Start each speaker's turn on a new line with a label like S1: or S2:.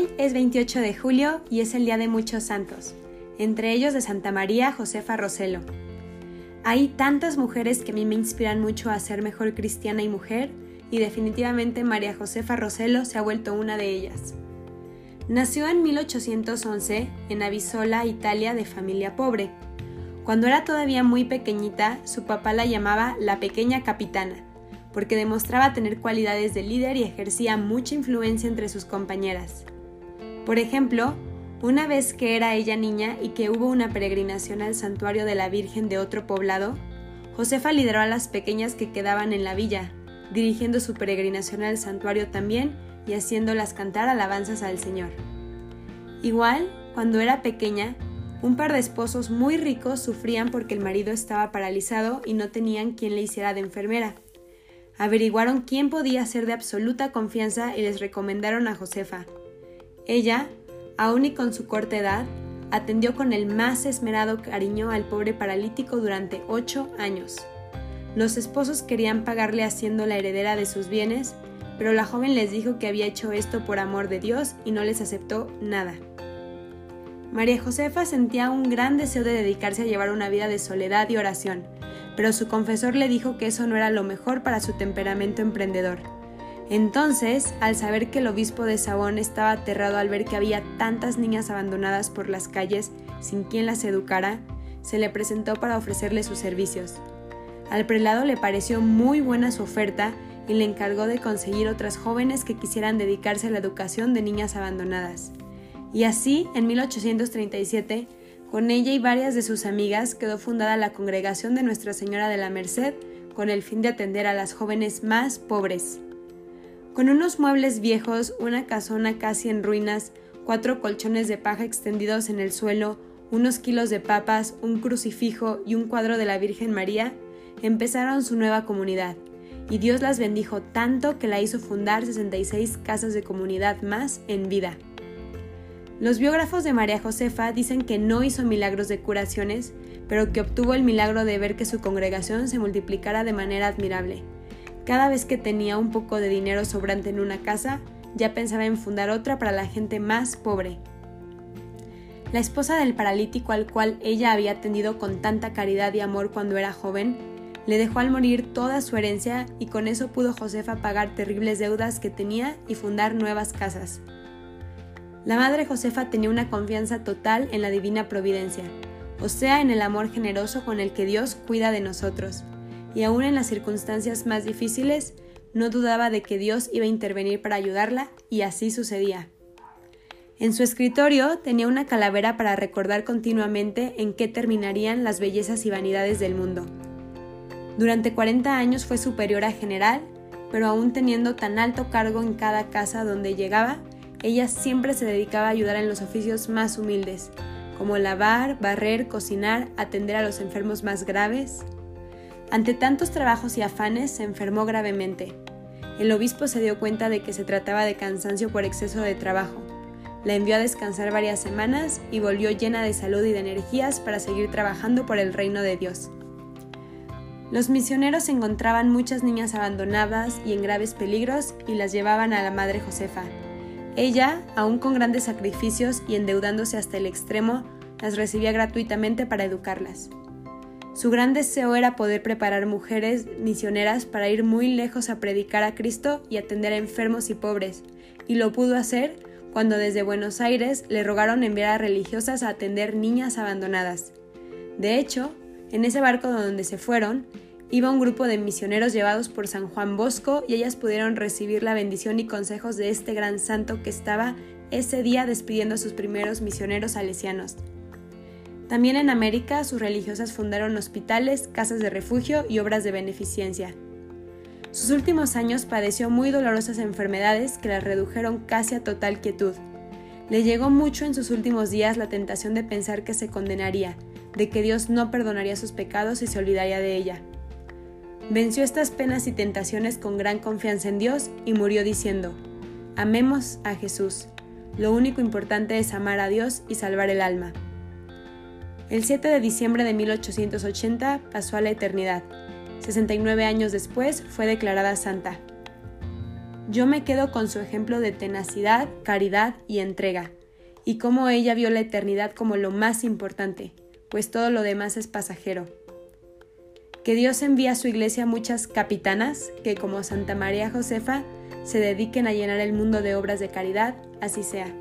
S1: Hoy es 28 de julio y es el Día de muchos santos, entre ellos de Santa María Josefa Roselo. Hay tantas mujeres que a mí me inspiran mucho a ser mejor cristiana y mujer, y definitivamente María Josefa Roselo se ha vuelto una de ellas. Nació en 1811 en Avisola, Italia, de familia pobre. Cuando era todavía muy pequeñita, su papá la llamaba la pequeña capitana, porque demostraba tener cualidades de líder y ejercía mucha influencia entre sus compañeras. Por ejemplo, una vez que era ella niña y que hubo una peregrinación al santuario de la Virgen de otro poblado, Josefa lideró a las pequeñas que quedaban en la villa, dirigiendo su peregrinación al santuario también y haciéndolas cantar alabanzas al Señor. Igual, cuando era pequeña, un par de esposos muy ricos sufrían porque el marido estaba paralizado y no tenían quien le hiciera de enfermera. Averiguaron quién podía ser de absoluta confianza y les recomendaron a Josefa. Ella, aún y con su corta edad, atendió con el más esmerado cariño al pobre paralítico durante ocho años. Los esposos querían pagarle haciendo la heredera de sus bienes, pero la joven les dijo que había hecho esto por amor de Dios y no les aceptó nada. María Josefa sentía un gran deseo de dedicarse a llevar una vida de soledad y oración, pero su confesor le dijo que eso no era lo mejor para su temperamento emprendedor. Entonces, al saber que el obispo de Sabón estaba aterrado al ver que había tantas niñas abandonadas por las calles sin quien las educara, se le presentó para ofrecerle sus servicios. Al prelado le pareció muy buena su oferta y le encargó de conseguir otras jóvenes que quisieran dedicarse a la educación de niñas abandonadas. Y así, en 1837, con ella y varias de sus amigas quedó fundada la Congregación de Nuestra Señora de la Merced con el fin de atender a las jóvenes más pobres. Con unos muebles viejos, una casona casi en ruinas, cuatro colchones de paja extendidos en el suelo, unos kilos de papas, un crucifijo y un cuadro de la Virgen María, empezaron su nueva comunidad, y Dios las bendijo tanto que la hizo fundar 66 casas de comunidad más en vida. Los biógrafos de María Josefa dicen que no hizo milagros de curaciones, pero que obtuvo el milagro de ver que su congregación se multiplicara de manera admirable. Cada vez que tenía un poco de dinero sobrante en una casa, ya pensaba en fundar otra para la gente más pobre. La esposa del paralítico al cual ella había atendido con tanta caridad y amor cuando era joven, le dejó al morir toda su herencia y con eso pudo Josefa pagar terribles deudas que tenía y fundar nuevas casas. La madre Josefa tenía una confianza total en la divina providencia, o sea, en el amor generoso con el que Dios cuida de nosotros, y aún en las circunstancias más difíciles, no dudaba de que Dios iba a intervenir para ayudarla, y así sucedía. En su escritorio tenía una calavera para recordar continuamente en qué terminarían las bellezas y vanidades del mundo. Durante 40 años fue superiora general, pero aún teniendo tan alto cargo en cada casa donde llegaba, ella siempre se dedicaba a ayudar en los oficios más humildes, como lavar, barrer, cocinar, atender a los enfermos más graves. Ante tantos trabajos y afanes se enfermó gravemente. El obispo se dio cuenta de que se trataba de cansancio por exceso de trabajo. La envió a descansar varias semanas y volvió llena de salud y de energías para seguir trabajando por el reino de Dios. Los misioneros encontraban muchas niñas abandonadas y en graves peligros y las llevaban a la Madre Josefa. Ella, aún con grandes sacrificios y endeudándose hasta el extremo, las recibía gratuitamente para educarlas. Su gran deseo era poder preparar mujeres misioneras para ir muy lejos a predicar a Cristo y atender a enfermos y pobres, y lo pudo hacer cuando desde Buenos Aires le rogaron enviar a religiosas a atender niñas abandonadas. De hecho, en ese barco donde se fueron, iba un grupo de misioneros llevados por San Juan Bosco y ellas pudieron recibir la bendición y consejos de este gran santo que estaba ese día despidiendo a sus primeros misioneros salesianos. También en América sus religiosas fundaron hospitales, casas de refugio y obras de beneficencia. Sus últimos años padeció muy dolorosas enfermedades que la redujeron casi a total quietud. Le llegó mucho en sus últimos días la tentación de pensar que se condenaría, de que Dios no perdonaría sus pecados y se olvidaría de ella. Venció estas penas y tentaciones con gran confianza en Dios y murió diciendo, Amemos a Jesús. Lo único importante es amar a Dios y salvar el alma. El 7 de diciembre de 1880 pasó a la eternidad. 69 años después fue declarada santa. Yo me quedo con su ejemplo de tenacidad, caridad y entrega, y cómo ella vio la eternidad como lo más importante, pues todo lo demás es pasajero. Que Dios envía a su iglesia muchas capitanas que, como Santa María Josefa, se dediquen a llenar el mundo de obras de caridad, así sea.